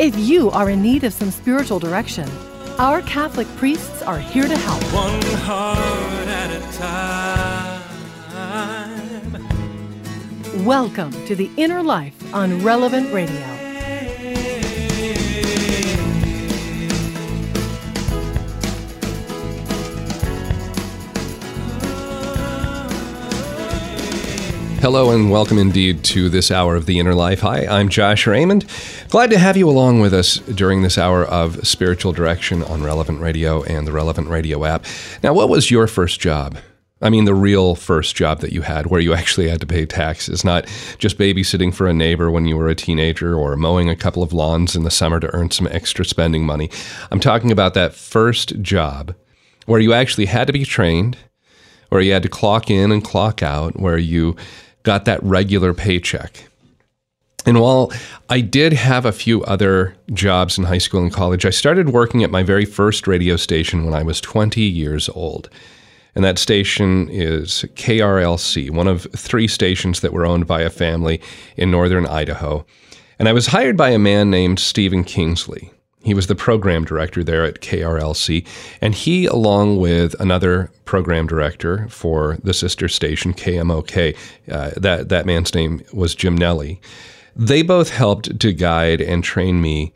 if you are in need of some spiritual direction, our Catholic priests are here to help. One heart at a time. Welcome to The Inner Life on Relevant Radio. Hello and welcome indeed to this hour of the inner life. Hi, I'm Josh Raymond. Glad to have you along with us during this hour of spiritual direction on Relevant Radio and the Relevant Radio app. Now, what was your first job? I mean, the real first job that you had where you actually had to pay taxes, not just babysitting for a neighbor when you were a teenager or mowing a couple of lawns in the summer to earn some extra spending money. I'm talking about that first job where you actually had to be trained, where you had to clock in and clock out, where you got that regular paycheck. And while I did have a few other jobs in high school and college, I started working at my very first radio station when I was 20 years old. And that station is KRLC, one of three stations that were owned by a family in northern Idaho. And I was hired by a man named Stephen Kingsley. He was the program director there at KRLC, and he, along with another program director for the sister station KMOK, uh, that that man's name was Jim Nelly. They both helped to guide and train me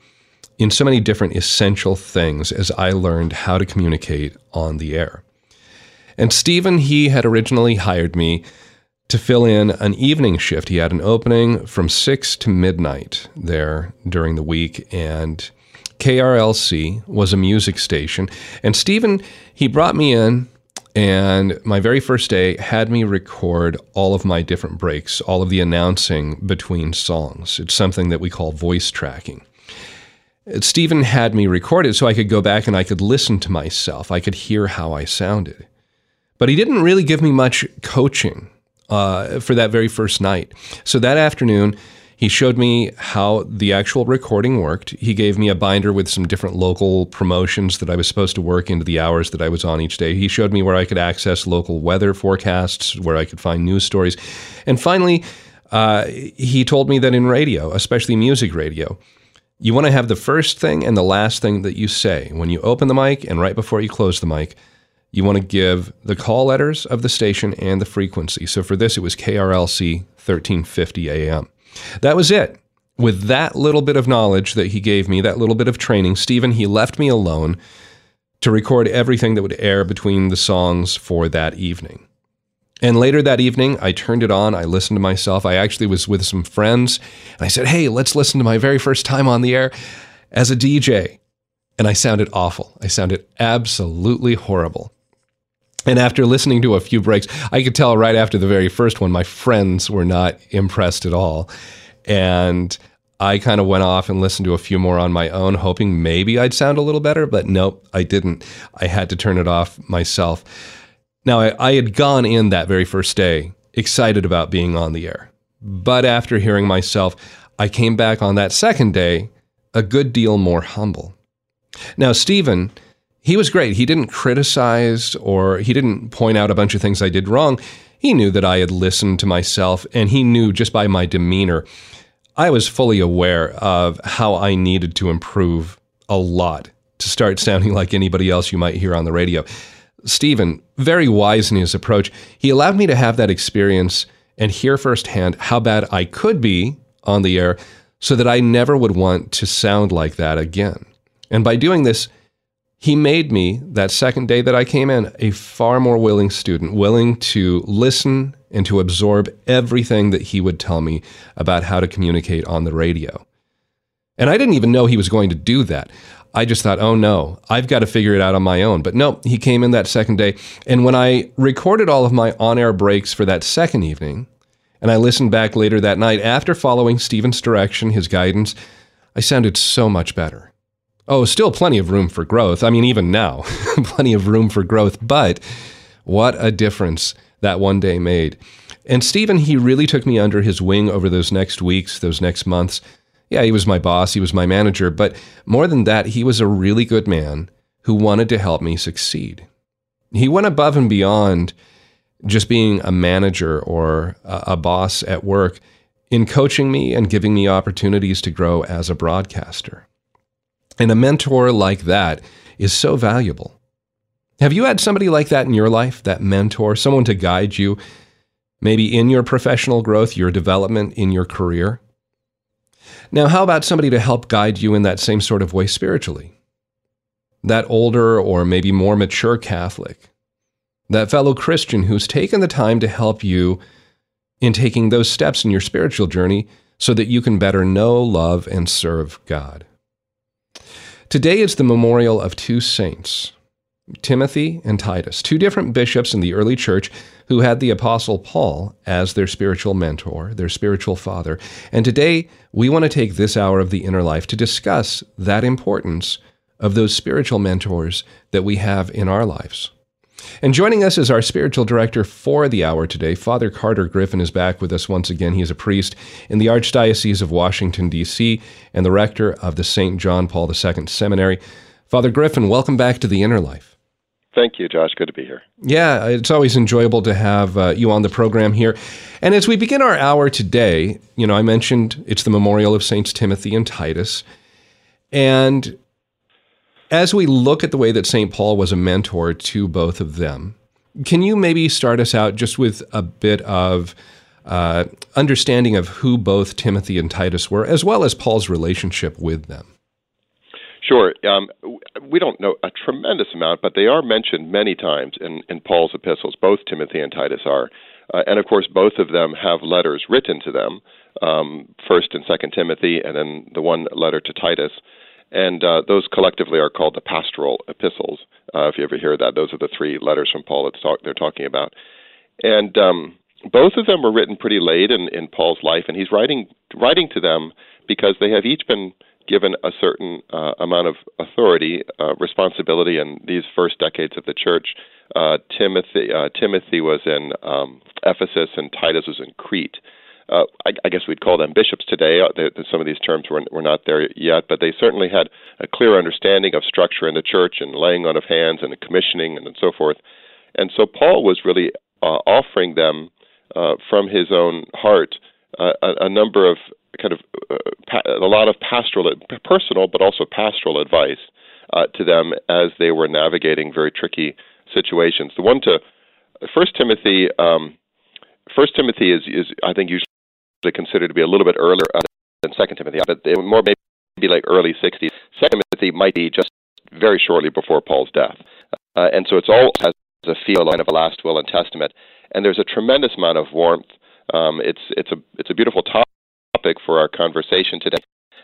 in so many different essential things as I learned how to communicate on the air. And Stephen, he had originally hired me to fill in an evening shift. He had an opening from six to midnight there during the week, and KRLC was a music station. And Stephen, he brought me in, and my very first day had me record all of my different breaks, all of the announcing between songs. It's something that we call voice tracking. Stephen had me record it so I could go back and I could listen to myself. I could hear how I sounded. But he didn't really give me much coaching uh, for that very first night. So that afternoon, he showed me how the actual recording worked. He gave me a binder with some different local promotions that I was supposed to work into the hours that I was on each day. He showed me where I could access local weather forecasts, where I could find news stories. And finally, uh, he told me that in radio, especially music radio, you want to have the first thing and the last thing that you say when you open the mic and right before you close the mic. You want to give the call letters of the station and the frequency. So for this, it was KRLC 1350 AM. That was it. With that little bit of knowledge that he gave me, that little bit of training, Stephen, he left me alone to record everything that would air between the songs for that evening. And later that evening, I turned it on. I listened to myself. I actually was with some friends. And I said, Hey, let's listen to my very first time on the air as a DJ. And I sounded awful. I sounded absolutely horrible. And after listening to a few breaks, I could tell right after the very first one, my friends were not impressed at all. And I kind of went off and listened to a few more on my own, hoping maybe I'd sound a little better, but nope, I didn't. I had to turn it off myself. Now, I, I had gone in that very first day excited about being on the air. But after hearing myself, I came back on that second day a good deal more humble. Now, Stephen he was great. He didn't criticize or he didn't point out a bunch of things I did wrong. He knew that I had listened to myself, and he knew just by my demeanor, I was fully aware of how I needed to improve a lot to start sounding like anybody else you might hear on the radio. Stephen, very wise in his approach, he allowed me to have that experience and hear firsthand how bad I could be on the air so that I never would want to sound like that again. And by doing this, he made me, that second day that I came in, a far more willing student, willing to listen and to absorb everything that he would tell me about how to communicate on the radio. And I didn't even know he was going to do that. I just thought, oh no, I've got to figure it out on my own. But no, he came in that second day. And when I recorded all of my on air breaks for that second evening, and I listened back later that night after following Stephen's direction, his guidance, I sounded so much better. Oh, still plenty of room for growth. I mean, even now, plenty of room for growth, but what a difference that one day made. And Stephen, he really took me under his wing over those next weeks, those next months. Yeah, he was my boss, he was my manager, but more than that, he was a really good man who wanted to help me succeed. He went above and beyond just being a manager or a boss at work in coaching me and giving me opportunities to grow as a broadcaster. And a mentor like that is so valuable. Have you had somebody like that in your life, that mentor, someone to guide you, maybe in your professional growth, your development in your career? Now, how about somebody to help guide you in that same sort of way spiritually? That older or maybe more mature Catholic, that fellow Christian who's taken the time to help you in taking those steps in your spiritual journey so that you can better know, love, and serve God. Today is the memorial of two saints, Timothy and Titus, two different bishops in the early church who had the Apostle Paul as their spiritual mentor, their spiritual father. And today we want to take this hour of the inner life to discuss that importance of those spiritual mentors that we have in our lives. And joining us is our spiritual director for the hour today. Father Carter Griffin is back with us once again. He is a priest in the Archdiocese of Washington, D.C., and the rector of the St. John Paul II Seminary. Father Griffin, welcome back to the Inner Life. Thank you, Josh. Good to be here. Yeah, it's always enjoyable to have uh, you on the program here. And as we begin our hour today, you know, I mentioned it's the memorial of Saints Timothy and Titus. And as we look at the way that St. Paul was a mentor to both of them, can you maybe start us out just with a bit of uh, understanding of who both Timothy and Titus were, as well as Paul's relationship with them? Sure. Um, we don't know a tremendous amount, but they are mentioned many times in, in Paul's epistles. Both Timothy and Titus are. Uh, and of course, both of them have letters written to them, um, First and Second Timothy, and then the one letter to Titus and uh, those collectively are called the pastoral epistles. Uh, if you ever hear that, those are the three letters from Paul that talk, they're talking about. And um, both of them were written pretty late in, in Paul's life, and he's writing writing to them because they have each been given a certain uh, amount of authority, uh, responsibility in these first decades of the church. Uh, Timothy uh, Timothy was in um, Ephesus, and Titus was in Crete uh, I, I guess we'd call them bishops today. Uh, some of these terms were, were not there yet, but they certainly had a clear understanding of structure in the church and laying on of hands and commissioning and, and so forth. And so Paul was really uh, offering them uh, from his own heart uh, a, a number of kind of pa- a lot of pastoral, personal, but also pastoral advice to them as they were navigating very tricky situations. The one to First Timothy. Um, First Timothy is, is I think usually considered to be a little bit earlier uh, than Second Timothy, but more maybe like early 60s. Second Timothy might be just very shortly before Paul's death, uh, and so it's all has a feel line of a last will and testament. And there's a tremendous amount of warmth. Um, it's it's a it's a beautiful topic for our conversation today.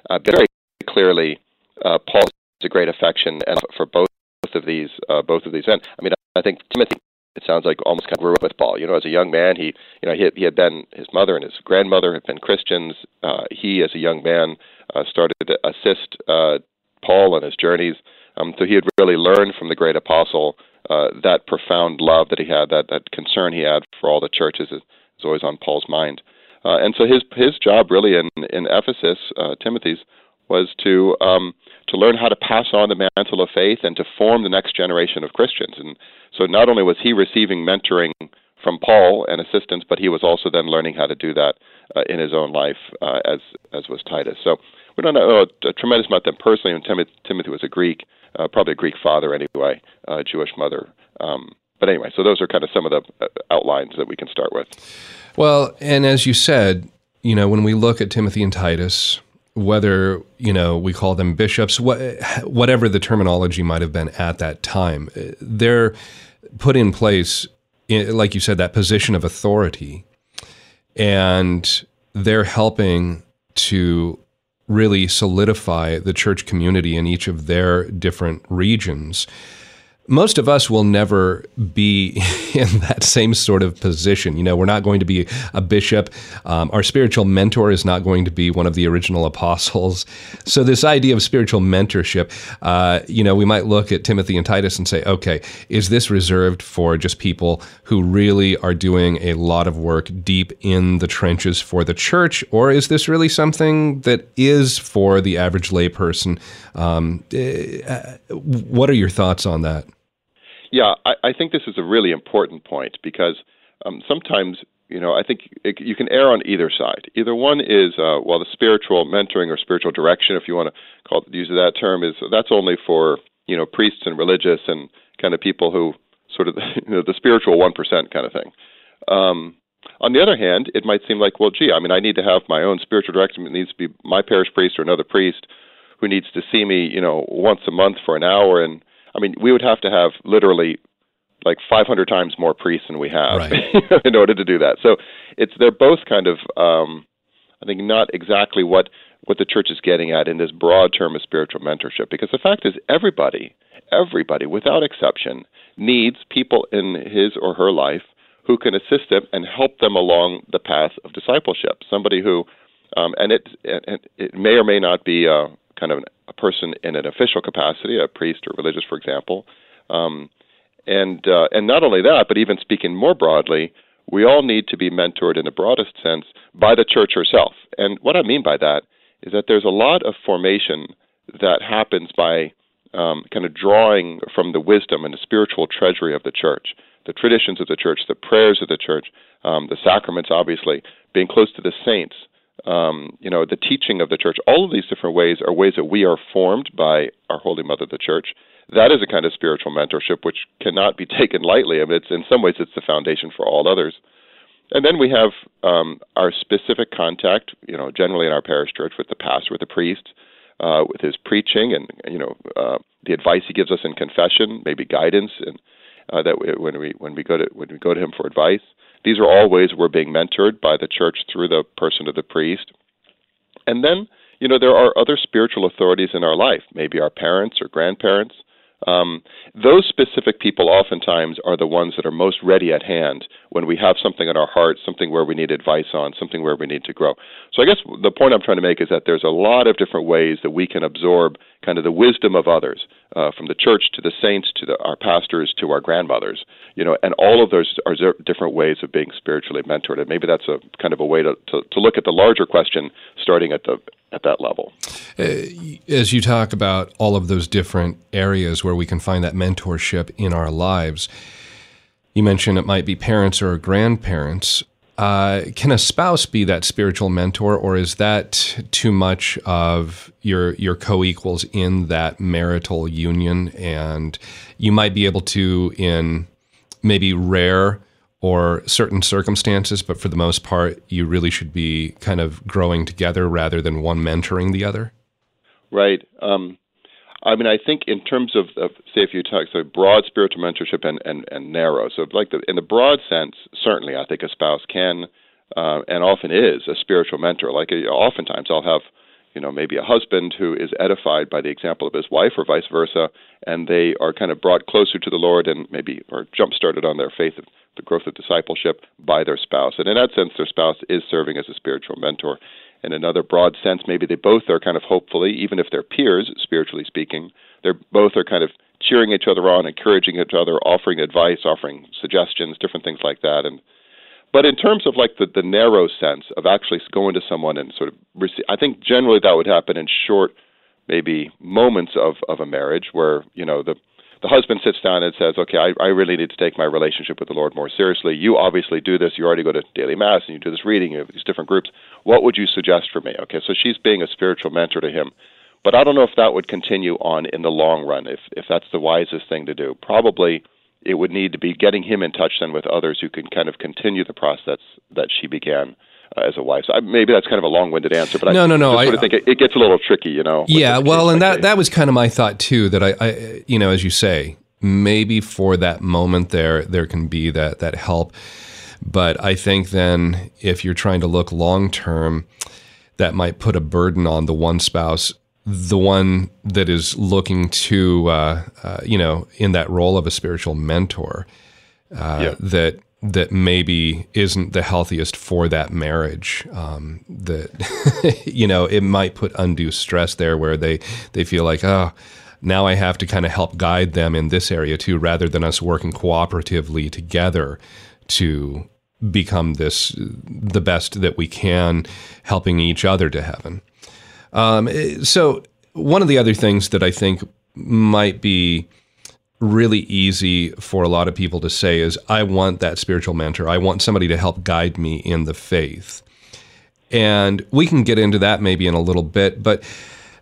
Uh, very clearly, uh, Paul has a great affection for both of these uh, both of these men. I mean, I think Timothy it sounds like almost kind of grew up with Paul. You know, as a young man, he, you know, he had, he had been his mother and his grandmother had been Christians. Uh, he, as a young man, uh, started to assist uh, Paul on his journeys. Um, so he had really learned from the great apostle uh, that profound love that he had, that that concern he had for all the churches is, is always on Paul's mind. Uh, and so his his job really in in Ephesus, uh, Timothy's, was to um, to learn how to pass on the mantle of faith and to form the next generation of Christians. And so not only was he receiving mentoring from Paul and assistance, but he was also then learning how to do that uh, in his own life uh, as as was Titus. So we don't know a, tremendous amount them personally. And Timothy, Timothy was a Greek, uh, probably a Greek father anyway, uh, Jewish mother. Um, but anyway, so those are kind of some of the uh, outlines that we can start with. Well, and as you said, you know, when we look at Timothy and Titus, whether you know we call them bishops, what, whatever the terminology might have been at that time, they're put in place, like you said, that position of authority, and they're helping to really solidify the church community in each of their different regions. Most of us will never be in that same sort of position. You know, we're not going to be a bishop. Um, our spiritual mentor is not going to be one of the original apostles. So, this idea of spiritual mentorship, uh, you know, we might look at Timothy and Titus and say, okay, is this reserved for just people who really are doing a lot of work deep in the trenches for the church, or is this really something that is for the average layperson? Um, uh, what are your thoughts on that? Yeah, I, I think this is a really important point because um, sometimes you know I think it, you can err on either side. Either one is uh, well, the spiritual mentoring or spiritual direction, if you want to call it, use of that term, is that's only for you know priests and religious and kind of people who sort of you know, the spiritual one percent kind of thing. Um, on the other hand, it might seem like, well, gee, I mean, I need to have my own spiritual direction. It needs to be my parish priest or another priest who needs to see me, you know, once a month for an hour and I mean, we would have to have literally like 500 times more priests than we have right. in order to do that. So it's they're both kind of um, I think not exactly what what the church is getting at in this broad term of spiritual mentorship because the fact is everybody everybody without exception needs people in his or her life who can assist them and help them along the path of discipleship somebody who um, and it, and it may or may not be uh, kind of a person in an official capacity, a priest or religious, for example. Um, and uh, and not only that, but even speaking more broadly, we all need to be mentored in the broadest sense by the church herself. And what I mean by that is that there's a lot of formation that happens by um, kind of drawing from the wisdom and the spiritual treasury of the church, the traditions of the church, the prayers of the church, um, the sacraments, obviously, being close to the saints, um, you know, the teaching of the church. All of these different ways are ways that we are formed by our Holy Mother, the Church. That is a kind of spiritual mentorship which cannot be taken lightly. I mean, it's in some ways it's the foundation for all others. And then we have um, our specific contact, you know, generally in our parish church with the pastor, with the priest, uh, with his preaching, and you know, uh, the advice he gives us in confession, maybe guidance, and uh, that we, when we when we go to when we go to him for advice. These are all ways we're being mentored by the church through the person of the priest. And then, you know, there are other spiritual authorities in our life, maybe our parents or grandparents, um, those specific people oftentimes are the ones that are most ready at hand when we have something in our heart, something where we need advice on, something where we need to grow. So I guess the point I'm trying to make is that there's a lot of different ways that we can absorb kind of the wisdom of others, uh, from the church to the saints to the, our pastors to our grandmothers, you know, and all of those are different ways of being spiritually mentored. And maybe that's a kind of a way to, to, to look at the larger question, starting at the at that level. Uh, as you talk about all of those different areas where we can find that mentorship in our lives, you mentioned it might be parents or grandparents. Uh, can a spouse be that spiritual mentor, or is that too much of your your co-equals in that marital union? And you might be able to, in maybe rare or certain circumstances, but for the most part, you really should be kind of growing together rather than one mentoring the other? Right. Um, I mean, I think in terms of, of say, if you talk so broad spiritual mentorship and, and, and narrow, so like the, in the broad sense, certainly I think a spouse can uh, and often is a spiritual mentor. Like oftentimes I'll have you know, maybe a husband who is edified by the example of his wife or vice versa, and they are kind of brought closer to the Lord and maybe or jump started on their faith, the growth of discipleship by their spouse. And in that sense, their spouse is serving as a spiritual mentor. In another broad sense, maybe they both are kind of hopefully, even if they're peers, spiritually speaking, they're both are kind of cheering each other on, encouraging each other, offering advice, offering suggestions, different things like that. And but in terms of like the, the narrow sense of actually going to someone and sort of receive, I think generally that would happen in short, maybe moments of, of a marriage where, you know, the, the husband sits down and says, okay, I, I really need to take my relationship with the Lord more seriously. You obviously do this. You already go to daily mass and you do this reading. You have these different groups. What would you suggest for me? Okay, so she's being a spiritual mentor to him. But I don't know if that would continue on in the long run, if, if that's the wisest thing to do. Probably it would need to be getting him in touch then with others who can kind of continue the process that she began uh, as a wife. So I, maybe that's kind of a long-winded answer, but no, I no, no. I sort of think it, it, gets a little tricky, you know. Yeah, well, and that that was kind of my thought too. That I, I, you know, as you say, maybe for that moment there, there can be that that help. But I think then, if you're trying to look long term, that might put a burden on the one spouse the one that is looking to, uh, uh, you know, in that role of a spiritual mentor, uh, yeah. that that maybe isn't the healthiest for that marriage. Um, that you know, it might put undue stress there, where they they feel like, oh, now I have to kind of help guide them in this area too, rather than us working cooperatively together to become this the best that we can, helping each other to heaven. Um, so one of the other things that I think might be really easy for a lot of people to say is, I want that spiritual mentor. I want somebody to help guide me in the faith. And we can get into that maybe in a little bit. But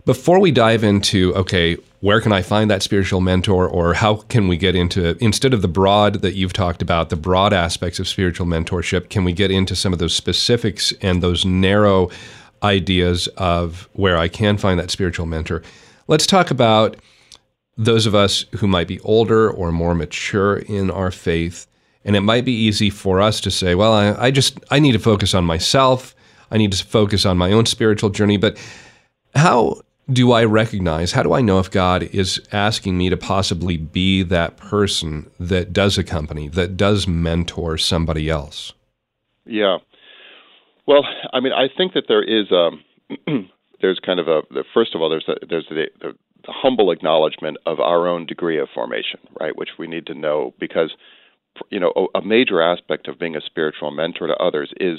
before we dive into, okay, where can I find that spiritual mentor, or how can we get into, instead of the broad that you've talked about, the broad aspects of spiritual mentorship, can we get into some of those specifics and those narrow ideas of where I can find that spiritual mentor? Let's talk about those of us who might be older or more mature in our faith. And it might be easy for us to say, well, I, I just, I need to focus on myself. I need to focus on my own spiritual journey. But how do I recognize, how do I know if God is asking me to possibly be that person that does accompany, that does mentor somebody else? Yeah. Well, I mean, I think that there is um, there's kind of a first of all there's a, there's the, the the humble acknowledgement of our own degree of formation, right? Which we need to know because, you know, a major aspect of being a spiritual mentor to others is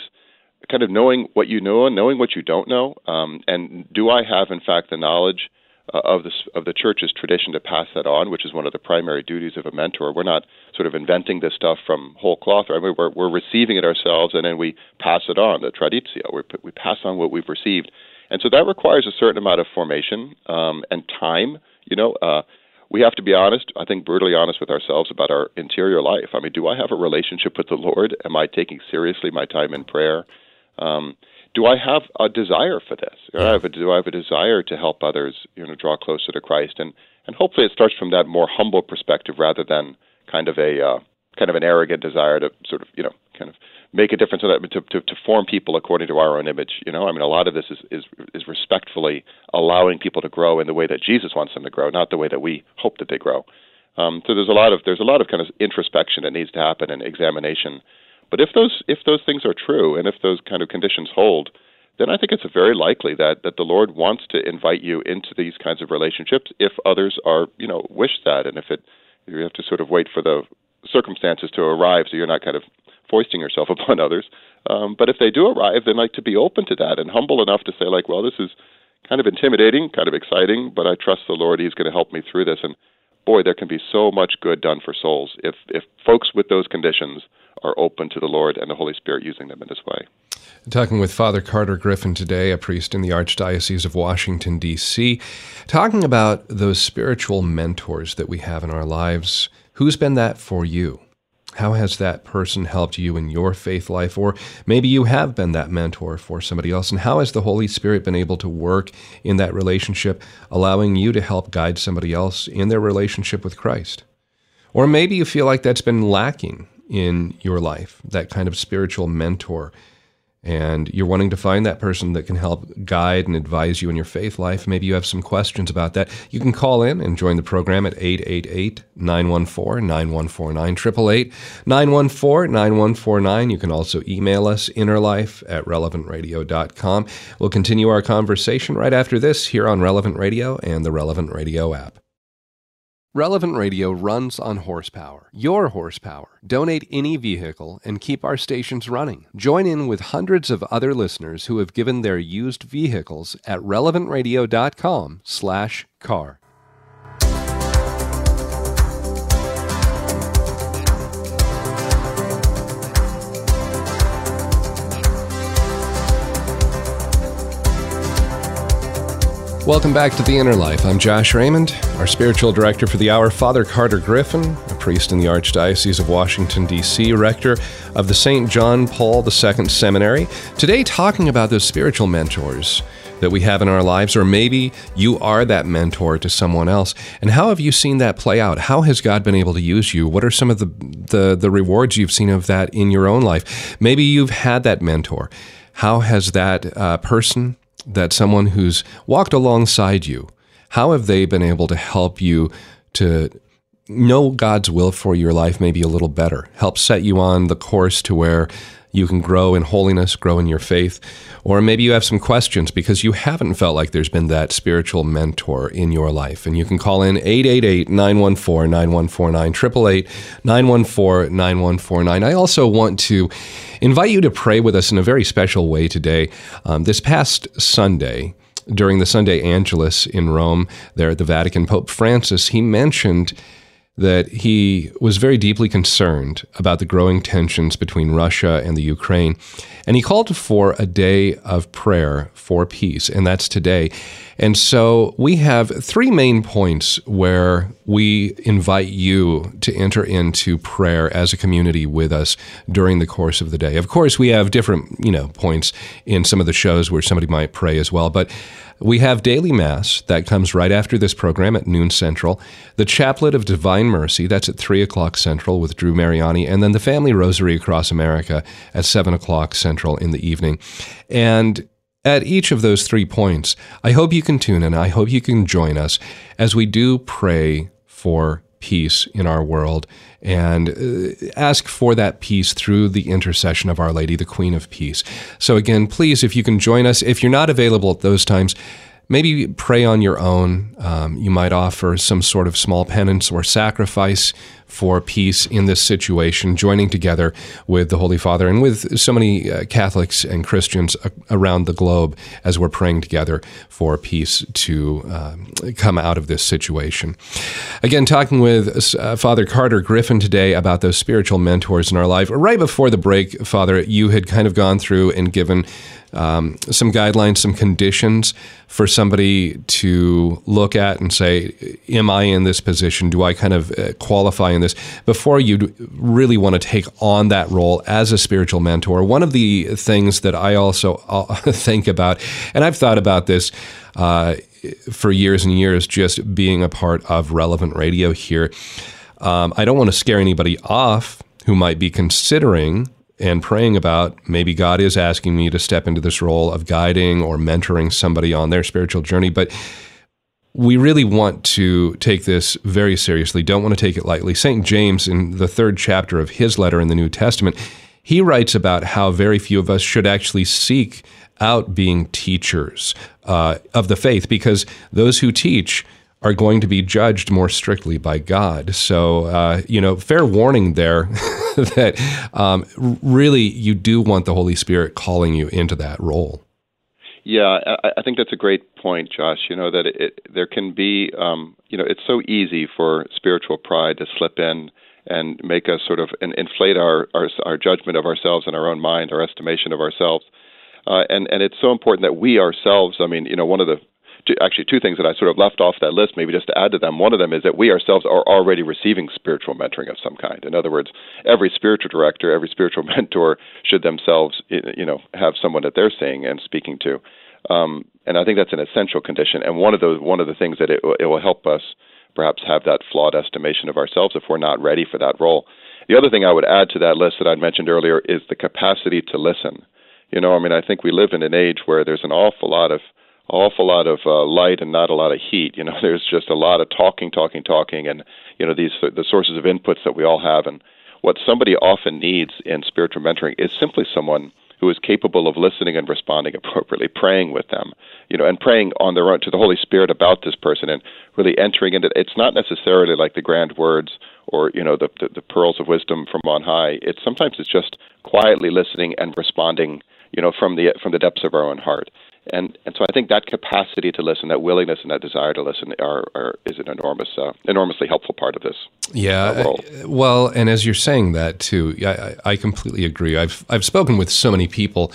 kind of knowing what you know and knowing what you don't know. Um, and do I have, in fact, the knowledge uh, of the of the church's tradition to pass that on, which is one of the primary duties of a mentor. We're not sort of inventing this stuff from whole cloth. Right? We're we're receiving it ourselves, and then we pass it on. The traditio, we we pass on what we've received. And so that requires a certain amount of formation um, and time. You know, uh, we have to be honest, I think brutally honest with ourselves about our interior life. I mean, do I have a relationship with the Lord? Am I taking seriously my time in prayer? Um, do I have a desire for this? Do I, have a, do I have a desire to help others, you know, draw closer to Christ? And and hopefully it starts from that more humble perspective rather than kind of a uh, kind of an arrogant desire to sort of you know kind of make a difference to, to, to form people according to our own image. You know, I mean, a lot of this is, is is respectfully allowing people to grow in the way that Jesus wants them to grow, not the way that we hope that they grow. Um, so there's a lot of there's a lot of kind of introspection that needs to happen and examination. But if those if those things are true and if those kind of conditions hold, then I think it's very likely that that the Lord wants to invite you into these kinds of relationships if others are you know wish that and if it you have to sort of wait for the circumstances to arrive so you're not kind of foisting yourself upon others. Um, but if they do arrive, then like to be open to that and humble enough to say like, well, this is kind of intimidating, kind of exciting, but I trust the Lord. He's going to help me through this. And boy, there can be so much good done for souls if if folks with those conditions are open to the Lord and the Holy Spirit using them in this way. Talking with Father Carter Griffin today, a priest in the Archdiocese of Washington, D.C., talking about those spiritual mentors that we have in our lives. Who's been that for you? How has that person helped you in your faith life? Or maybe you have been that mentor for somebody else. And how has the Holy Spirit been able to work in that relationship, allowing you to help guide somebody else in their relationship with Christ? Or maybe you feel like that's been lacking in your life, that kind of spiritual mentor and you're wanting to find that person that can help guide and advise you in your faith life, maybe you have some questions about that, you can call in and join the program at 888 914 9149, 888 914 9149. You can also email us innerlife at relevantradio.com. We'll continue our conversation right after this here on Relevant Radio and the Relevant Radio app. Relevant Radio runs on horsepower, your horsepower. Donate any vehicle and keep our stations running. Join in with hundreds of other listeners who have given their used vehicles at relevantradio.com/car. Welcome back to The Inner Life. I'm Josh Raymond, our spiritual director for the hour, Father Carter Griffin, a priest in the Archdiocese of Washington, D.C., rector of the St. John Paul II Seminary. Today, talking about those spiritual mentors that we have in our lives, or maybe you are that mentor to someone else. And how have you seen that play out? How has God been able to use you? What are some of the, the, the rewards you've seen of that in your own life? Maybe you've had that mentor. How has that uh, person that someone who's walked alongside you, how have they been able to help you to know God's will for your life maybe a little better, help set you on the course to where you can grow in holiness, grow in your faith. Or maybe you have some questions because you haven't felt like there's been that spiritual mentor in your life. And you can call in 888 914 9149, 888 914 9149. I also want to invite you to pray with us in a very special way today. Um, this past Sunday, during the Sunday Angelus in Rome, there at the Vatican, Pope Francis, he mentioned that he was very deeply concerned about the growing tensions between Russia and the Ukraine. And he called for a day of prayer for peace, and that's today. And so we have three main points where we invite you to enter into prayer as a community with us during the course of the day. Of course, we have different, you know, points in some of the shows where somebody might pray as well, but we have daily mass that comes right after this program at noon central. The Chaplet of Divine Mercy that's at three o'clock central with Drew Mariani, and then the Family Rosary across America at seven o'clock central in the evening. And at each of those three points, I hope you can tune in. I hope you can join us as we do pray for peace in our world and uh, ask for that peace through the intercession of Our Lady, the Queen of Peace. So, again, please, if you can join us, if you're not available at those times, maybe pray on your own. Um, you might offer some sort of small penance or sacrifice for peace in this situation, joining together with the Holy Father and with so many uh, Catholics and Christians around the globe as we're praying together for peace to um, come out of this situation. Again, talking with uh, Father Carter Griffin today about those spiritual mentors in our life. Right before the break, Father, you had kind of gone through and given um, some guidelines, some conditions for somebody to look at and say, Am I in this position? Do I kind of uh, qualify in this? Before you really want to take on that role as a spiritual mentor, one of the things that I also uh, think about, and I've thought about this. Uh, for years and years, just being a part of relevant radio here. Um, I don't want to scare anybody off who might be considering and praying about maybe God is asking me to step into this role of guiding or mentoring somebody on their spiritual journey. But we really want to take this very seriously, don't want to take it lightly. St. James, in the third chapter of his letter in the New Testament, he writes about how very few of us should actually seek out being teachers uh, of the faith because those who teach are going to be judged more strictly by God. So, uh, you know, fair warning there that um, really you do want the Holy Spirit calling you into that role. Yeah, I, I think that's a great point, Josh. You know that it, it, there can be, um, you know, it's so easy for spiritual pride to slip in and make us sort of inflate our, our our judgment of ourselves and our own mind, our estimation of ourselves. Uh, and and it's so important that we ourselves. I mean, you know, one of the two, actually two things that I sort of left off that list, maybe just to add to them. One of them is that we ourselves are already receiving spiritual mentoring of some kind. In other words, every spiritual director, every spiritual mentor should themselves, you know, have someone that they're seeing and speaking to. Um, and I think that's an essential condition. And one of those, one of the things that it, it will help us perhaps have that flawed estimation of ourselves if we're not ready for that role. The other thing I would add to that list that I mentioned earlier is the capacity to listen. You know, I mean, I think we live in an age where there's an awful lot of awful lot of uh, light and not a lot of heat. You know, there's just a lot of talking, talking, talking, and you know these the sources of inputs that we all have. And what somebody often needs in spiritual mentoring is simply someone who is capable of listening and responding appropriately, praying with them, you know, and praying on their own to the Holy Spirit about this person, and really entering into. It's not necessarily like the grand words or you know the, the, the pearls of wisdom from on high. It's sometimes it's just quietly listening and responding, you know, from the from the depths of our own heart. And and so I think that capacity to listen, that willingness and that desire to listen, are, are is an enormous, uh, enormously helpful part of this. Yeah. Uh, well, and as you're saying that too, I, I completely agree. I've I've spoken with so many people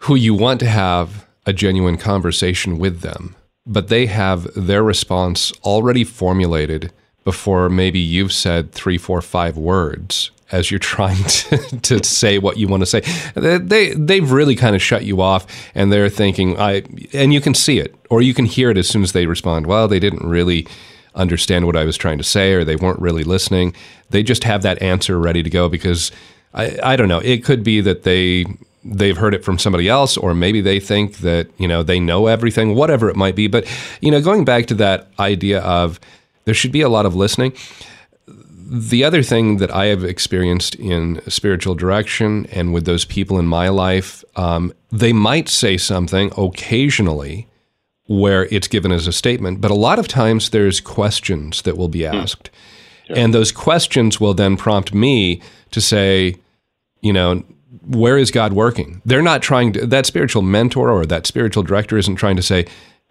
who you want to have a genuine conversation with them, but they have their response already formulated before maybe you've said three, four, five words as you're trying to, to say what you want to say. They, they they've really kind of shut you off, and they're thinking, I and you can see it, or you can hear it as soon as they respond. Well, they didn't really understand what I was trying to say, or they weren't really listening. They just have that answer ready to go because I I don't know. It could be that they they've heard it from somebody else, or maybe they think that you know they know everything, whatever it might be. But you know, going back to that idea of there should be a lot of listening. The other thing that I have experienced in spiritual direction and with those people in my life, um, they might say something occasionally where it's given as a statement, but a lot of times there's questions that will be hmm. asked. Yeah. And those questions will then prompt me to say, you know, where is God working? They're not trying to, that spiritual mentor or that spiritual director isn't trying to say,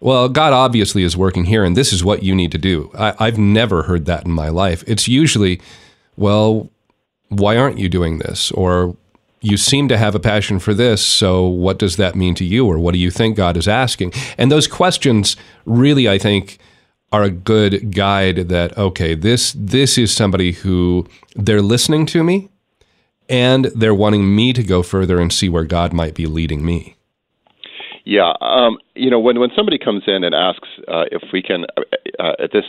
well, God obviously is working here and this is what you need to do. I, I've never heard that in my life. It's usually, well, why aren't you doing this? Or you seem to have a passion for this, so what does that mean to you, or what do you think God is asking? And those questions really, I think, are a good guide that okay, this this is somebody who they're listening to me, and they're wanting me to go further and see where God might be leading me. Yeah, um, you know, when when somebody comes in and asks uh, if we can, uh, uh at this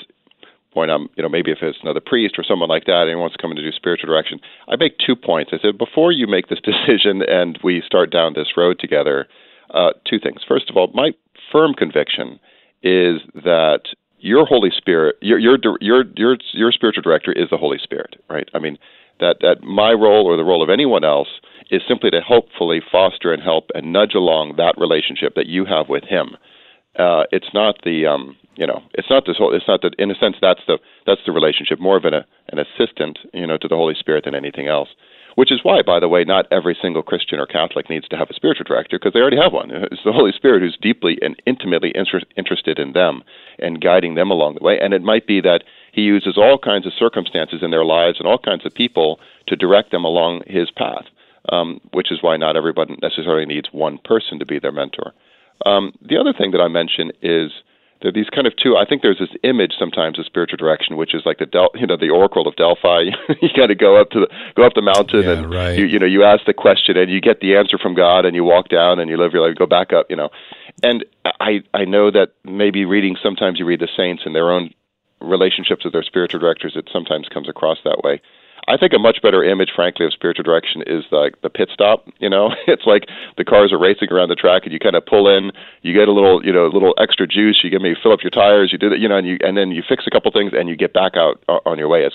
point, I'm, you know, maybe if it's another priest or someone like that and wants to come in to do spiritual direction, I make two points. I said, before you make this decision and we start down this road together, uh, two things. First of all, my firm conviction is that your Holy Spirit, your your your your your spiritual director is the Holy Spirit, right? I mean, that that my role or the role of anyone else is simply to hopefully foster and help and nudge along that relationship that you have with Him. Uh, it's not the um, you know, it's not this whole. It's not that. In a sense, that's the that's the relationship. More of an an assistant, you know, to the Holy Spirit than anything else. Which is why, by the way, not every single Christian or Catholic needs to have a spiritual director because they already have one. It's the Holy Spirit who's deeply and intimately inter- interested in them and guiding them along the way. And it might be that He uses all kinds of circumstances in their lives and all kinds of people to direct them along His path. Um, which is why not everybody necessarily needs one person to be their mentor. Um, the other thing that I mention is there are these kind of two. I think there's this image sometimes of spiritual direction, which is like the Del, you know, the Oracle of Delphi. you got to go up to the go up the mountain, yeah, and right. you, you know, you ask the question, and you get the answer from God, and you walk down, and you live your life, go back up, you know. And I I know that maybe reading sometimes you read the saints and their own relationships with their spiritual directors. It sometimes comes across that way. I think a much better image, frankly, of spiritual direction is like the pit stop. You know, it's like the cars are racing around the track, and you kind of pull in, you get a little, you know, a little extra juice. You get maybe fill up your tires, you do that, you know, and you and then you fix a couple things, and you get back out uh, on your way as,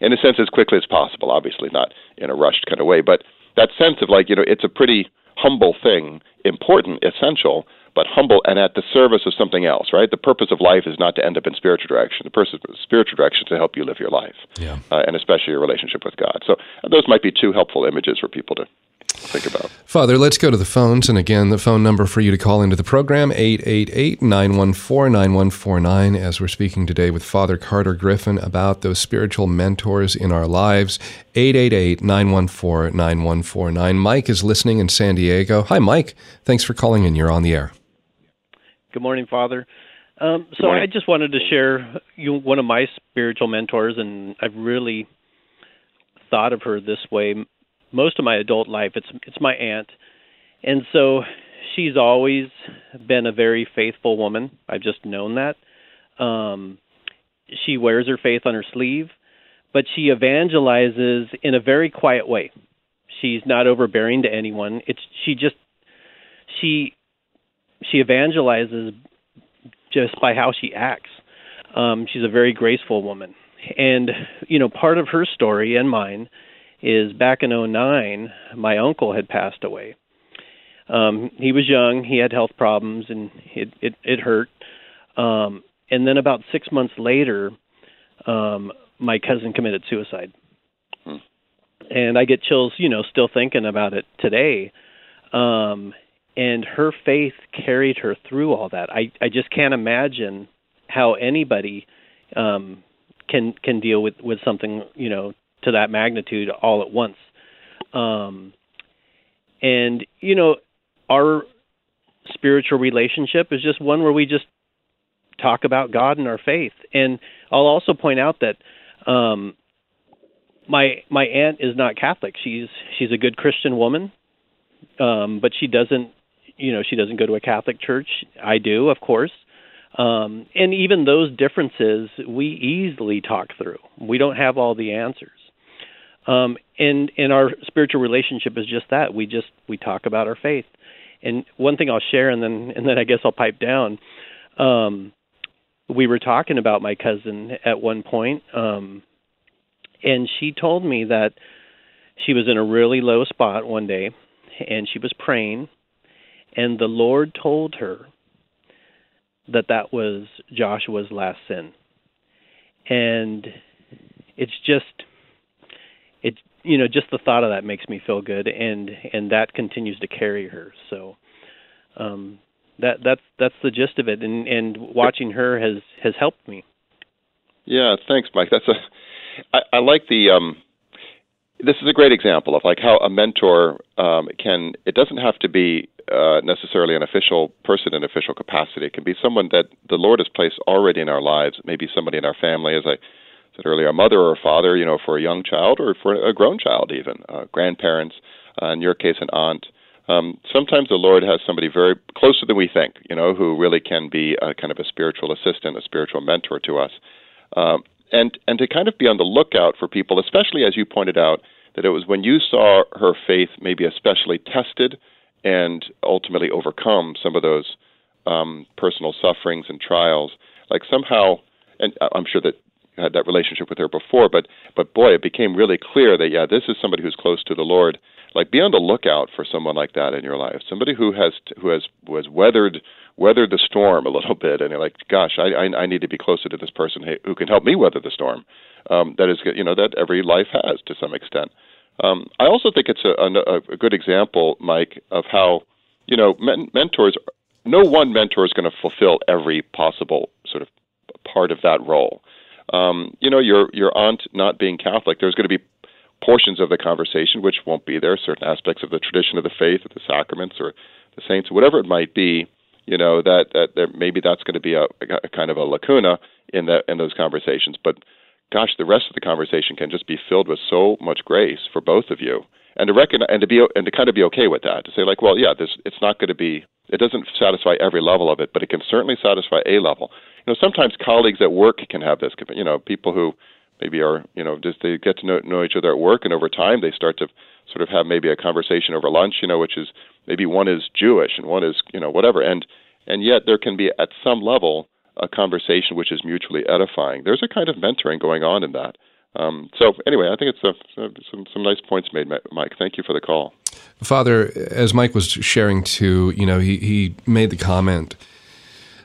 in a sense, as quickly as possible. Obviously, not in a rushed kind of way, but that sense of like, you know, it's a pretty humble thing, important, essential, but humble and at the service of something else, right? The purpose of life is not to end up in spiritual direction. The purpose of spiritual direction is to help you live your life, yeah. uh, and especially your relationship with God. So uh, those might be two helpful images for people to think about. Father, let's go to the phones. And again, the phone number for you to call into the program, 888-914-9149, as we're speaking today with Father Carter Griffin about those spiritual mentors in our lives. 888-914-9149. Mike is listening in San Diego. Hi, Mike. Thanks for calling in. You're on the air. Good morning, Father. Um, so I just wanted to share you one of my spiritual mentors, and I've really thought of her this way most of my adult life. It's it's my aunt, and so she's always been a very faithful woman. I've just known that. Um, she wears her faith on her sleeve, but she evangelizes in a very quiet way. She's not overbearing to anyone. It's she just she she evangelizes just by how she acts. Um, she's a very graceful woman. And, you know, part of her story and mine is back in 09, my uncle had passed away. Um, he was young, he had health problems, and it, it, it hurt. Um, and then about six months later, um, my cousin committed suicide. Hmm. And I get chills, you know, still thinking about it today. Um, and her faith carried her through all that. I I just can't imagine how anybody um, can can deal with with something you know to that magnitude all at once. Um, and you know, our spiritual relationship is just one where we just talk about God and our faith. And I'll also point out that um, my my aunt is not Catholic. She's she's a good Christian woman, um, but she doesn't you know she doesn't go to a Catholic church. I do, of course. Um, and even those differences we easily talk through. We don't have all the answers. Um, and and our spiritual relationship is just that. We just we talk about our faith. And one thing I'll share, and then and then I guess I'll pipe down. Um, we were talking about my cousin at one point, um, and she told me that she was in a really low spot one day, and she was praying, and the Lord told her that that was Joshua's last sin, and it's just it's you know just the thought of that makes me feel good and and that continues to carry her. So um that that's that's the gist of it. And and watching her has has helped me. Yeah thanks mike. That's a i, I like the um this is a great example of like how a mentor um, can it doesn't have to be uh, necessarily an official person in official capacity. It can be someone that the lord has placed already in our lives. Maybe somebody in our family as i said earlier, a mother or a father, you know, for a young child or for a grown child, even uh, grandparents, uh, in your case, an aunt. Um, sometimes the Lord has somebody very closer than we think, you know, who really can be a kind of a spiritual assistant, a spiritual mentor to us, um, and and to kind of be on the lookout for people, especially as you pointed out that it was when you saw her faith maybe especially tested and ultimately overcome some of those um, personal sufferings and trials, like somehow, and I'm sure that you had that relationship with her before, but but boy, it became really clear that yeah, this is somebody who's close to the Lord. Like be on the lookout for someone like that in your life, somebody who has who has was weathered weathered the storm a little bit, and you're like, gosh, I I, I need to be closer to this person who can help me weather the storm. Um, that is, you know, that every life has to some extent. Um, I also think it's a, a, a good example, Mike, of how you know men- mentors. No one mentor is going to fulfill every possible sort of part of that role um, you know, your your aunt not being Catholic, there's going to be portions of the conversation which won't be there, certain aspects of the tradition of the faith, of the sacraments, or the saints, whatever it might be. You know that that there, maybe that's going to be a, a kind of a lacuna in that in those conversations, but gosh, the rest of the conversation can just be filled with so much grace for both of you, and to recognize and to be and to kind of be okay with that. To say like, well, yeah, this it's not going to be, it doesn't satisfy every level of it, but it can certainly satisfy a level you know sometimes colleagues at work can have this you know people who maybe are you know just they get to know, know each other at work and over time they start to sort of have maybe a conversation over lunch you know which is maybe one is jewish and one is you know whatever. And and yet there can be at some level a conversation which is mutually edifying. There's a kind of mentoring going on in that. Um, so anyway i think it's a, some some nice points made mike. Thank you for the call. Father as mike was sharing too you know he he made the comment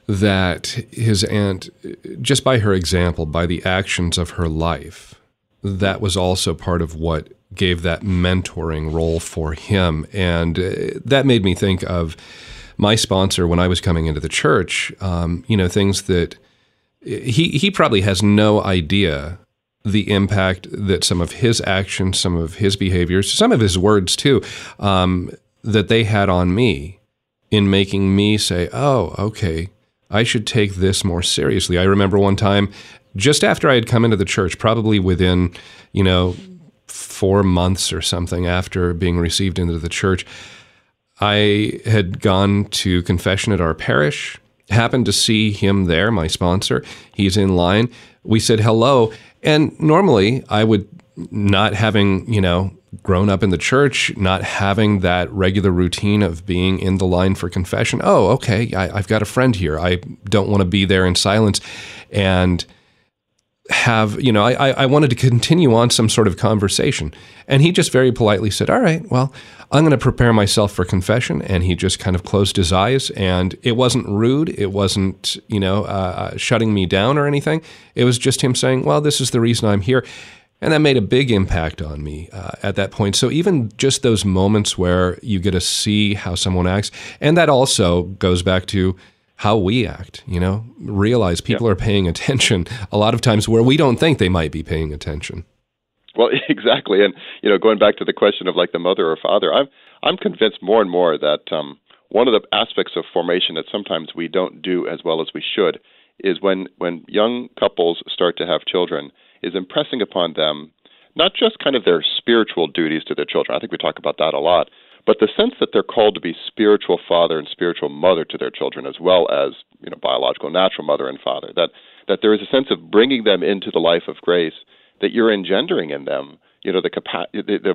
that his aunt, just by her example, by the actions of her life, that was also part of what gave that mentoring role for him. And uh, that made me think of my sponsor when I was coming into the church, um, you know, things that he, he probably has no idea the impact that some of his actions, some of his behaviors, some of his words too, um, that they had on me in making me say, oh, okay, I should take this more seriously. I remember one time, just after I had come into the church, probably within, you know, four months or something after being received into the church, I had gone to confession at our parish, happened to see him there, my sponsor. He's in line. We said hello. And normally I would, not having, you know, grown up in the church, not having that regular routine of being in the line for confession. Oh, okay, I, have got a friend here. I don't want to be there in silence and have, you know, I, I wanted to continue on some sort of conversation. And he just very politely said, All right, well, I'm going to prepare myself for confession. And he just kind of closed his eyes. And it wasn't rude. It wasn't, you know, uh, shutting me down or anything. It was just him saying, Well, this is the reason I'm here. And that made a big impact on me uh, at that point. So even just those moments where you get to see how someone acts, and that also goes back to how we act, you know, realize people are paying attention a lot of times where we don't think they might be paying attention. Well, exactly. And, you know, going back to the question of like the mother or father, I'm, I'm convinced more and more that um, one of the aspects of formation that sometimes we don't do as well as we should is when, when young couples start to have children – is impressing upon them not just kind of their spiritual duties to their children. I think we talk about that a lot, but the sense that they're called to be spiritual father and spiritual mother to their children, as well as you know biological, natural mother and father. That that there is a sense of bringing them into the life of grace that you're engendering in them you know the, capa- the, the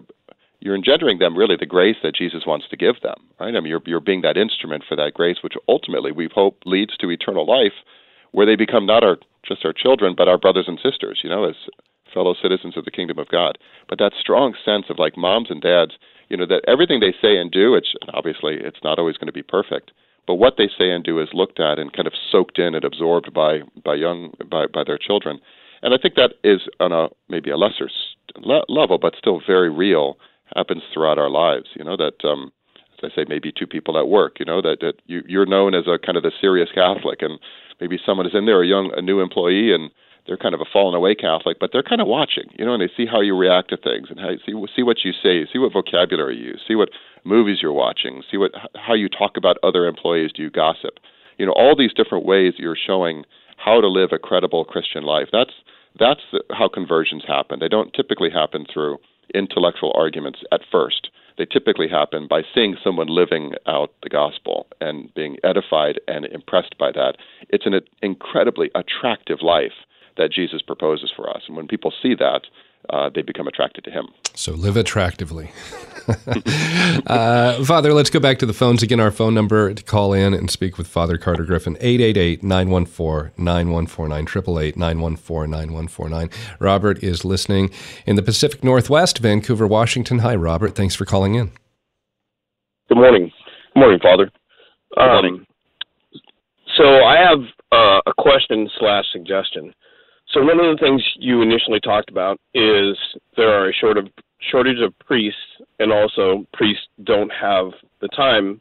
you're engendering them really the grace that Jesus wants to give them, right? I mean, you're you're being that instrument for that grace, which ultimately we hope leads to eternal life, where they become not our just our children, but our brothers and sisters, you know, as fellow citizens of the kingdom of God. But that strong sense of like moms and dads, you know, that everything they say and do, it's obviously it's not always going to be perfect, but what they say and do is looked at and kind of soaked in and absorbed by by young by by their children. And I think that is on a maybe a lesser level, but still very real, happens throughout our lives. You know that, um, I say, maybe two people at work. You know that that you, you're known as a kind of the serious Catholic, and maybe someone is in there, a young, a new employee, and they're kind of a fallen away Catholic, but they're kind of watching, you know, and they see how you react to things and how you see see what you say, see what vocabulary you use, see what movies you're watching, see what how you talk about other employees, do you gossip, you know, all these different ways you're showing how to live a credible Christian life. That's that's how conversions happen. They don't typically happen through intellectual arguments at first. They typically happen by seeing someone living out the gospel and being edified and impressed by that. It's an incredibly attractive life that Jesus proposes for us. And when people see that, uh, they become attracted to him. So live attractively. uh, Father, let's go back to the phones again. Our phone number to call in and speak with Father Carter Griffin, 888-914-9149, 888-914-9149. Robert is listening in the Pacific Northwest, Vancouver, Washington. Hi, Robert. Thanks for calling in. Good morning. Good morning, Father. Good morning. Um, so I have uh, a question slash suggestion. So one of the things you initially talked about is there are a short of, shortage of priests, and also priests don't have the time.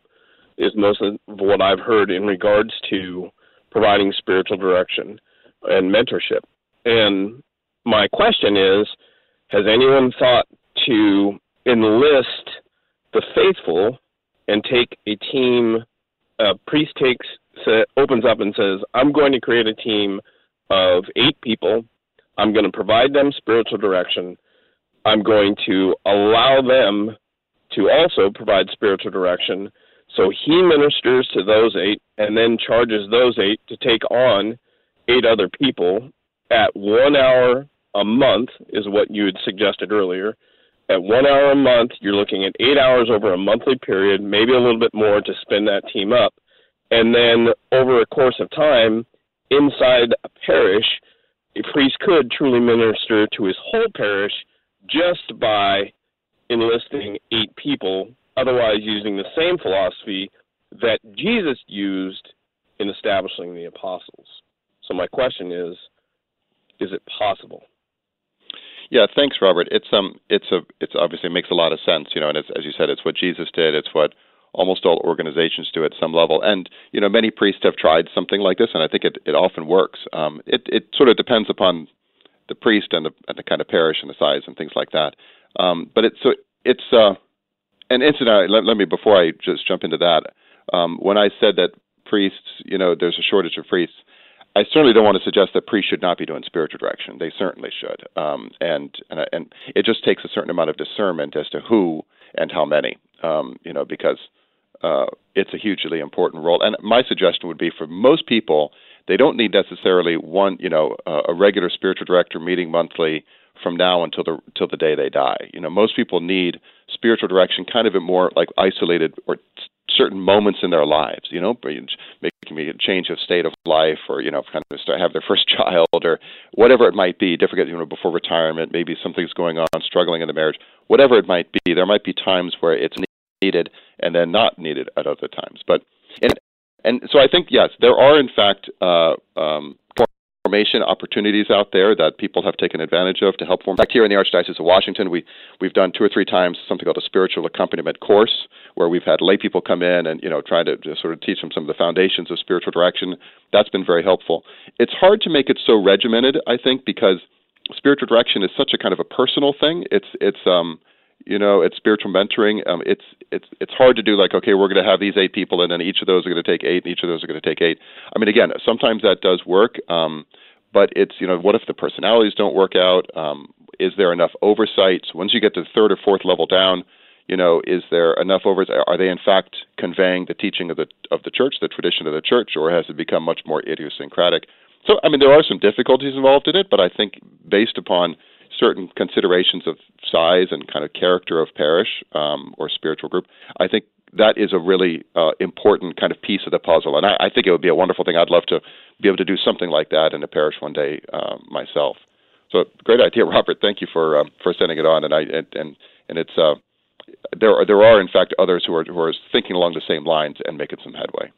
Is most of what I've heard in regards to providing spiritual direction and mentorship. And my question is, has anyone thought to enlist the faithful and take a team? A priest takes opens up and says, "I'm going to create a team." Of eight people. I'm going to provide them spiritual direction. I'm going to allow them to also provide spiritual direction. So he ministers to those eight and then charges those eight to take on eight other people at one hour a month, is what you had suggested earlier. At one hour a month, you're looking at eight hours over a monthly period, maybe a little bit more to spin that team up. And then over a course of time, inside a parish, a priest could truly minister to his whole parish just by enlisting eight people, otherwise using the same philosophy that Jesus used in establishing the apostles. So my question is, is it possible? Yeah, thanks, Robert. It's um, it's a, it's obviously makes a lot of sense, you know, and as you said, it's what Jesus did. It's what almost all organizations do at some level. And you know, many priests have tried something like this, and I think it, it often works. Um, it it sort of depends upon the priest and the and the kind of parish and the size and things like that. Um, but it's so it's uh, and incidentally, let, let me before I just jump into that. Um, when I said that priests, you know, there's a shortage of priests. I certainly don't want to suggest that priests should not be doing spiritual direction. They certainly should, um, and and and it just takes a certain amount of discernment as to who and how many. Um, you know, because uh, it's a hugely important role. And my suggestion would be for most people, they don't need necessarily one, you know, uh, a regular spiritual director meeting monthly from now until the until the day they die. You know, most people need spiritual direction kind of in more like isolated or certain moments in their lives. You know, making a change of state of life, or you know, kind of start, have their first child, or whatever it might be. Difficult, you know, before retirement, maybe something's going on, struggling in the marriage, whatever it might be. There might be times where it's needed and then not needed at other times. But and and so I think yes, there are in fact uh, um, formation opportunities out there that people have taken advantage of to help form. Back here in the Archdiocese of Washington, we we've done two or three times something called a spiritual accompaniment course, where we've had lay people come in and you know try to just sort of teach them some of the foundations of spiritual direction. That's been very helpful. It's hard to make it so regimented, I think, because spiritual direction is such a kind of a personal thing. It's it's um you know it's spiritual mentoring. Um, it's it's it's hard to do like okay we're going to have these eight people and then each of those are going to take eight and each of those are going to take eight. I mean again sometimes that does work um, but it's you know what if the personalities don't work out? Um, is there enough oversight? So once you get to the third or fourth level down you know is there enough oversight are they in fact conveying the teaching of the of the church the tradition of the church or has it become much more idiosyncratic? So i mean there are some difficulties involved in it but i think based upon certain considerations of size and kind of character of parish um, or spiritual group, I think that is a really uh, important kind of piece of the puzzle. And I, I think it would be a wonderful thing. I'd love to be able to do something like that in a parish one day uh, myself. So great idea, Robert. Thank you for um, for sending it on. And I and and, and it's uh, there are there are in fact others who are who are thinking along the same lines and making some headway.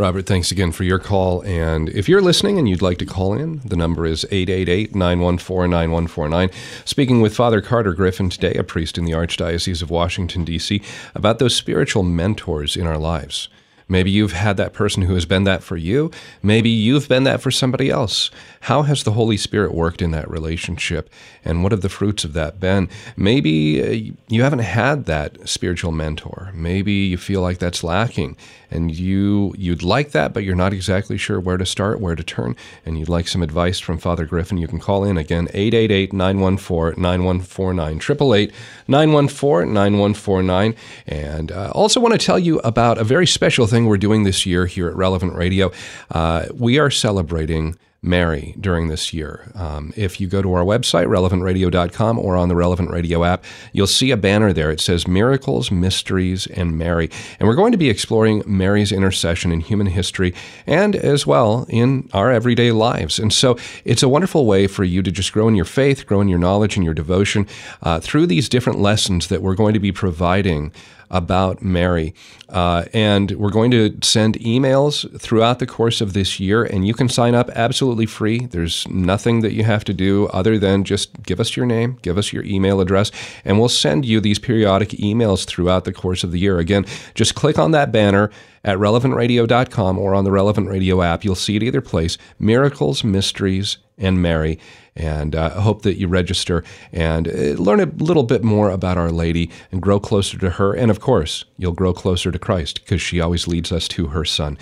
Robert, thanks again for your call. And if you're listening and you'd like to call in, the number is 888 914 9149. Speaking with Father Carter Griffin today, a priest in the Archdiocese of Washington, D.C., about those spiritual mentors in our lives. Maybe you've had that person who has been that for you. Maybe you've been that for somebody else. How has the Holy Spirit worked in that relationship? And what have the fruits of that been? Maybe uh, you haven't had that spiritual mentor. Maybe you feel like that's lacking and you you'd like that, but you're not exactly sure where to start, where to turn, and you'd like some advice from Father Griffin, you can call in again 888-914-9149, 888-914-9149. And uh, also want to tell you about a very special thing we're doing this year here at Relevant Radio. Uh, we are celebrating Mary during this year. Um, if you go to our website, relevantradio.com, or on the Relevant Radio app, you'll see a banner there. It says Miracles, Mysteries, and Mary. And we're going to be exploring Mary's intercession in human history and as well in our everyday lives. And so it's a wonderful way for you to just grow in your faith, grow in your knowledge and your devotion uh, through these different lessons that we're going to be providing about Mary. Uh, and we're going to send emails throughout the course of this year, and you can sign up absolutely free. There's nothing that you have to do other than just give us your name, give us your email address, and we'll send you these periodic emails throughout the course of the year. Again, just click on that banner at relevantradio.com or on the Relevant Radio app. You'll see it either place Miracles, Mysteries, and Mary. And uh, hope that you register and uh, learn a little bit more about Our Lady and grow closer to her. And of course, you'll grow closer to Christ because she always leads us to her Son.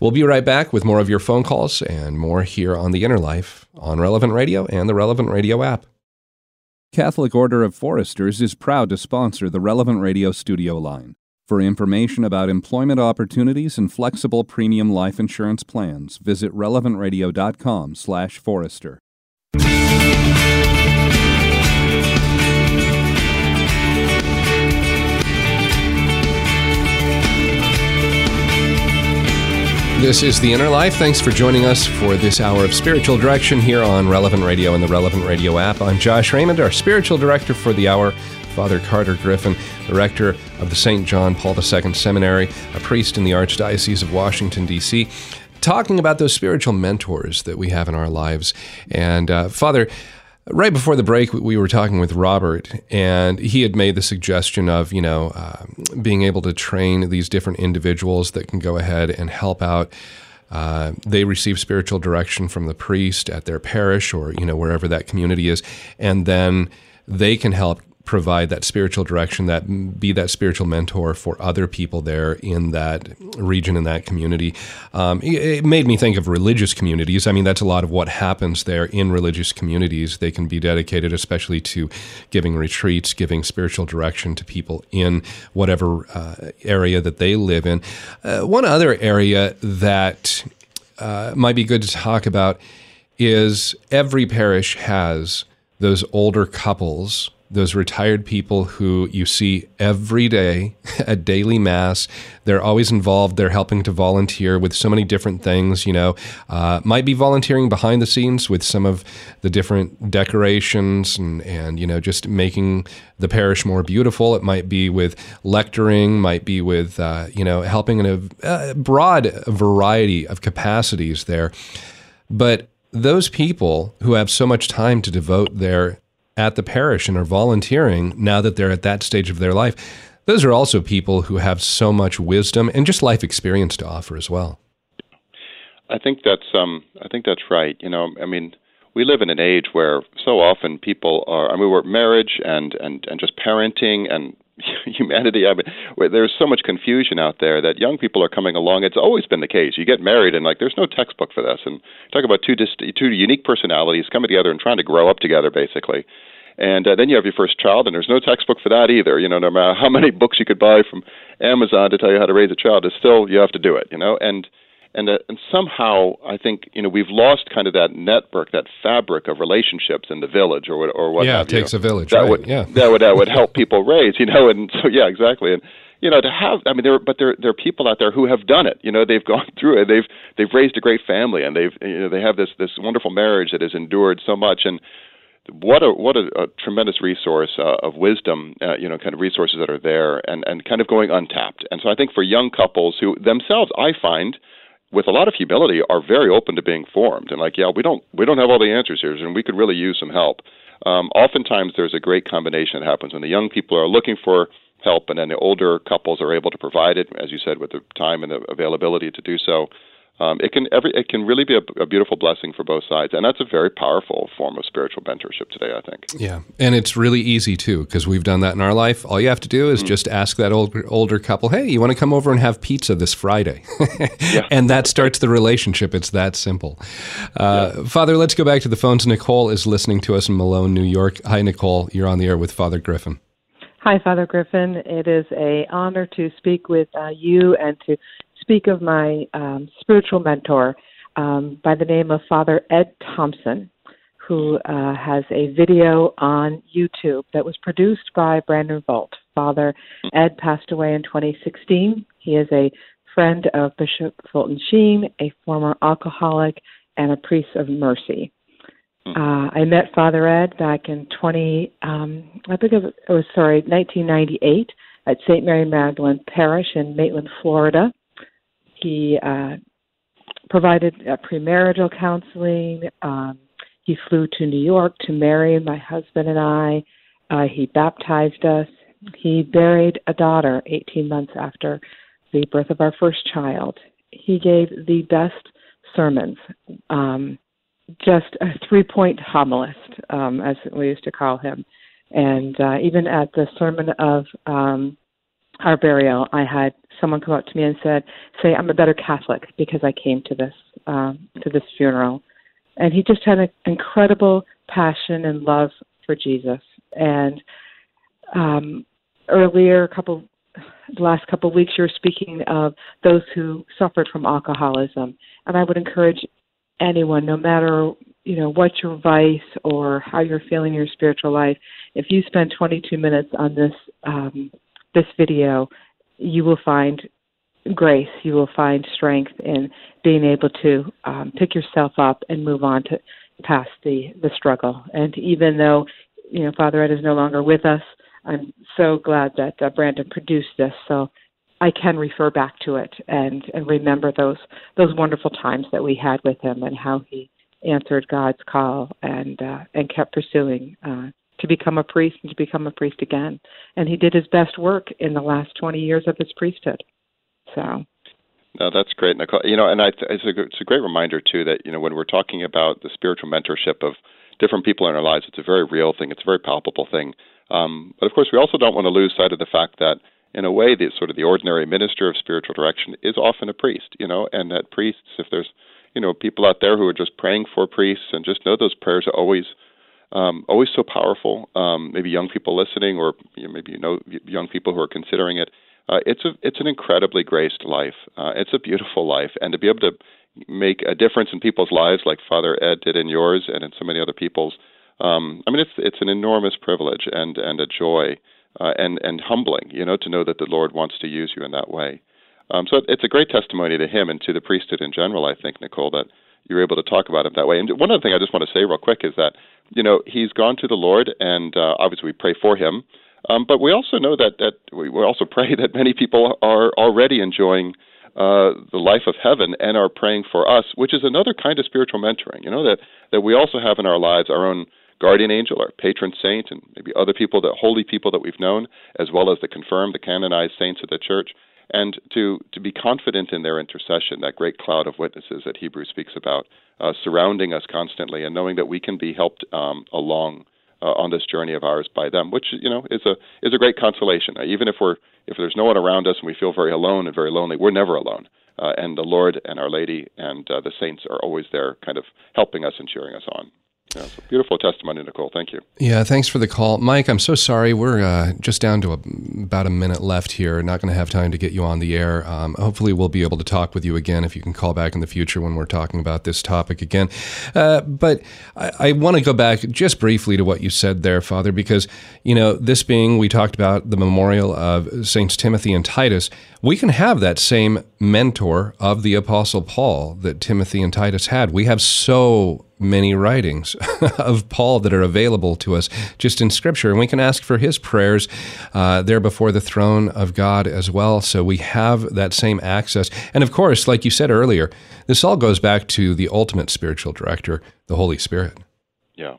We'll be right back with more of your phone calls and more here on The Inner Life on Relevant Radio and the Relevant Radio app. Catholic Order of Foresters is proud to sponsor the Relevant Radio studio line. For information about employment opportunities and flexible premium life insurance plans, visit relevantradio.com/forester. This is The Inner Life. Thanks for joining us for this hour of spiritual direction here on Relevant Radio and the Relevant Radio app. I'm Josh Raymond, our spiritual director for the hour. Father Carter Griffin, the rector of the St. John Paul II Seminary, a priest in the Archdiocese of Washington, D.C., talking about those spiritual mentors that we have in our lives. And uh, Father, Right before the break, we were talking with Robert, and he had made the suggestion of, you know, uh, being able to train these different individuals that can go ahead and help out. Uh, they receive spiritual direction from the priest at their parish or, you know, wherever that community is, and then they can help provide that spiritual direction, that be that spiritual mentor for other people there in that region, in that community. Um, it, it, made me think of religious communities. I mean, that's a lot of what happens there in religious communities. They can be dedicated, especially to giving retreats, giving spiritual direction to people in whatever uh, area that they live in. Uh, one other area that uh, might be good to talk about is every parish has those older couples those retired people who you see every day at daily mass. They're always involved. They're helping to volunteer with so many different things. You know, uh, might be volunteering behind the scenes with some of the different decorations and and you know just making the parish more beautiful. It might be with lecturing. Might be with uh, you know helping in a, a broad variety of capacities there. But those people who have so much time to devote their at the parish and are volunteering now that they're at that stage of their life, those are also people who have so much wisdom and just life experience to offer as well. I think that's um I think that's right. You know, I mean, we live in an age where so often people are I mean we're marriage and and and just parenting and humanity. I mean, there's so much confusion out there that young people are coming along. It's always been the case. You get married and like there's no textbook for this. And talk about two dist- two unique personalities coming together and trying to grow up together, basically. And uh, then you have your first child, and there's no textbook for that either. You know, no matter how many books you could buy from Amazon to tell you how to raise a child, it's still you have to do it. You know, and and uh, and somehow I think you know we've lost kind of that network, that fabric of relationships in the village, or or what yeah, it takes you. a village. That right, would yeah. that would that would help people raise, you know, and so yeah, exactly, and you know to have I mean there but there there are people out there who have done it, you know, they've gone through it, they've they've raised a great family, and they've you know they have this this wonderful marriage that has endured so much, and what a what a, a tremendous resource uh, of wisdom, uh, you know, kind of resources that are there and and kind of going untapped. And so I think for young couples who themselves, I find, with a lot of humility, are very open to being formed and like, yeah, we don't we don't have all the answers here, and we could really use some help. Um, oftentimes, there's a great combination that happens when the young people are looking for help, and then the older couples are able to provide it, as you said, with the time and the availability to do so um, it can every it can really be a, a, beautiful blessing for both sides, and that's a very powerful form of spiritual mentorship today. I think. Yeah, and it's really easy too because we've done that in our life. All you have to do is mm just ask that older older couple, "Hey, you want to come over and have pizza this Friday?" yeah. and that starts the relationship. It's that simple. Uh, yeah. Father, let's go back to the phones. Nicole is listening to us in Malone, New York. Hi, Nicole. You're on the air with Father Griffin. Hi, Father Griffin. It is a honor to speak with uh, you and to speak of my um, spiritual mentor um, by the name of Father Ed Thompson, who uh, has a video on YouTube that was produced by Brandon Vogt. Father Ed passed away in 2016. He is a friend of Bishop Fulton Sheen, a former alcoholic, and a priest of mercy. Hmm. Uh, I met Father Ed back in 20, um, I think it was, it sorry, 1998 at St. Mary Magdalene Parish in Maitland, Florida. He uh, provided uh, premarital counseling. Um, he flew to New York to marry my husband and I. Uh, he baptized us. He buried a daughter 18 months after the birth of our first child. He gave the best sermons, um, just a three point homilist, um, as we used to call him. And uh, even at the sermon of um, our burial, I had someone come up to me and said, "Say I'm a better Catholic because I came to this um, to this funeral," and he just had an incredible passion and love for Jesus. And um, earlier, a couple the last couple of weeks, you were speaking of those who suffered from alcoholism, and I would encourage anyone, no matter you know what your vice or how you're feeling in your spiritual life, if you spend 22 minutes on this um, this video, you will find grace. You will find strength in being able to um, pick yourself up and move on to past the the struggle. And even though you know Father Ed is no longer with us, I'm so glad that uh, Brandon produced this. So I can refer back to it and and remember those those wonderful times that we had with him and how he answered God's call and uh, and kept pursuing uh, to become a priest and to become a priest again. And he did his best work in the last 20 years of his priesthood. So. No, that's great, Nicole. You know, and I, it's, a, it's a great reminder too that you know when we're talking about the spiritual mentorship of different people in our lives, it's a very real thing. It's a very palpable thing. Um, but of course, we also don't want to lose sight of the fact that, in a way, the sort of the ordinary minister of spiritual direction is often a priest. You know, and that priests, if there's you know people out there who are just praying for priests and just know those prayers are always um, always so powerful. Um, maybe young people listening, or you know, maybe you know young people who are considering it. Uh, it's a it's an incredibly graced life. Uh, it's a beautiful life, and to be able to make a difference in people's lives, like Father Ed did in yours and in so many other people's. Um, I mean, it's it's an enormous privilege and and a joy, uh, and and humbling, you know, to know that the Lord wants to use you in that way. Um, so it's a great testimony to him and to the priesthood in general. I think, Nicole, that you're able to talk about him that way. And one other thing I just want to say real quick is that you know he's gone to the Lord, and uh, obviously we pray for him. Um, but we also know that that we, we also pray that many people are already enjoying uh, the life of heaven and are praying for us, which is another kind of spiritual mentoring. You know that that we also have in our lives our own guardian angel, our patron saint, and maybe other people, the holy people that we've known, as well as the confirmed, the canonized saints of the church and to, to be confident in their intercession, that great cloud of witnesses that Hebrews speaks about, uh, surrounding us constantly, and knowing that we can be helped um, along uh, on this journey of ours by them, which you know is a is a great consolation. Uh, even if we're if there's no one around us and we feel very alone and very lonely, we're never alone. Uh, and the Lord and Our Lady and uh, the saints are always there, kind of helping us and cheering us on. Yeah, beautiful testimony, Nicole. Thank you. Yeah, thanks for the call. Mike, I'm so sorry. We're uh, just down to a, about a minute left here. Not going to have time to get you on the air. Um, hopefully, we'll be able to talk with you again if you can call back in the future when we're talking about this topic again. Uh, but I, I want to go back just briefly to what you said there, Father, because, you know, this being, we talked about the memorial of Saints Timothy and Titus. We can have that same mentor of the Apostle Paul that Timothy and Titus had. We have so many writings of Paul that are available to us just in Scripture. And we can ask for his prayers uh, there before the throne of God as well. So we have that same access. And of course, like you said earlier, this all goes back to the ultimate spiritual director, the Holy Spirit. Yeah.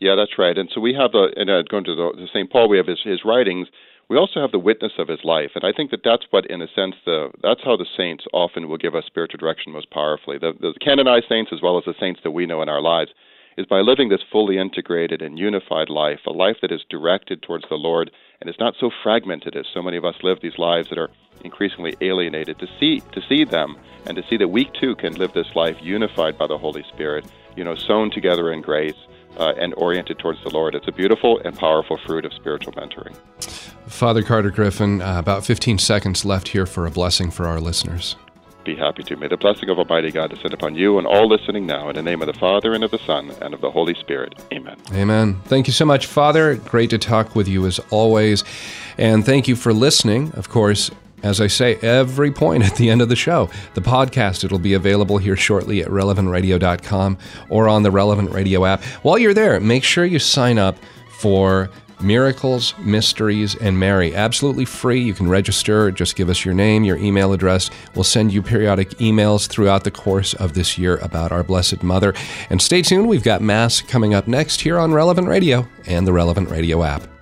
Yeah, that's right. And so we have, a, and uh, going to the, the St. Paul, we have his, his writings we also have the witness of his life, and I think that that's what, in a sense, the that's how the saints often will give us spiritual direction most powerfully. The, the canonized saints, as well as the saints that we know in our lives, is by living this fully integrated and unified life, a life that is directed towards the Lord and is not so fragmented as so many of us live these lives that are increasingly alienated. To see to see them and to see that we too can live this life unified by the Holy Spirit, you know, sewn together in grace uh, and oriented towards the Lord. It's a beautiful and powerful fruit of spiritual mentoring. Father Carter Griffin, uh, about 15 seconds left here for a blessing for our listeners. Be happy to. May the blessing of Almighty God descend upon you and all listening now, in the name of the Father, and of the Son, and of the Holy Spirit. Amen. Amen. Thank you so much, Father. Great to talk with you as always. And thank you for listening. Of course, as I say every point at the end of the show, the podcast, it'll be available here shortly at relevantradio.com or on the Relevant Radio app. While you're there, make sure you sign up for Miracles, Mysteries, and Mary. Absolutely free. You can register. Just give us your name, your email address. We'll send you periodic emails throughout the course of this year about our Blessed Mother. And stay tuned. We've got Mass coming up next here on Relevant Radio and the Relevant Radio app.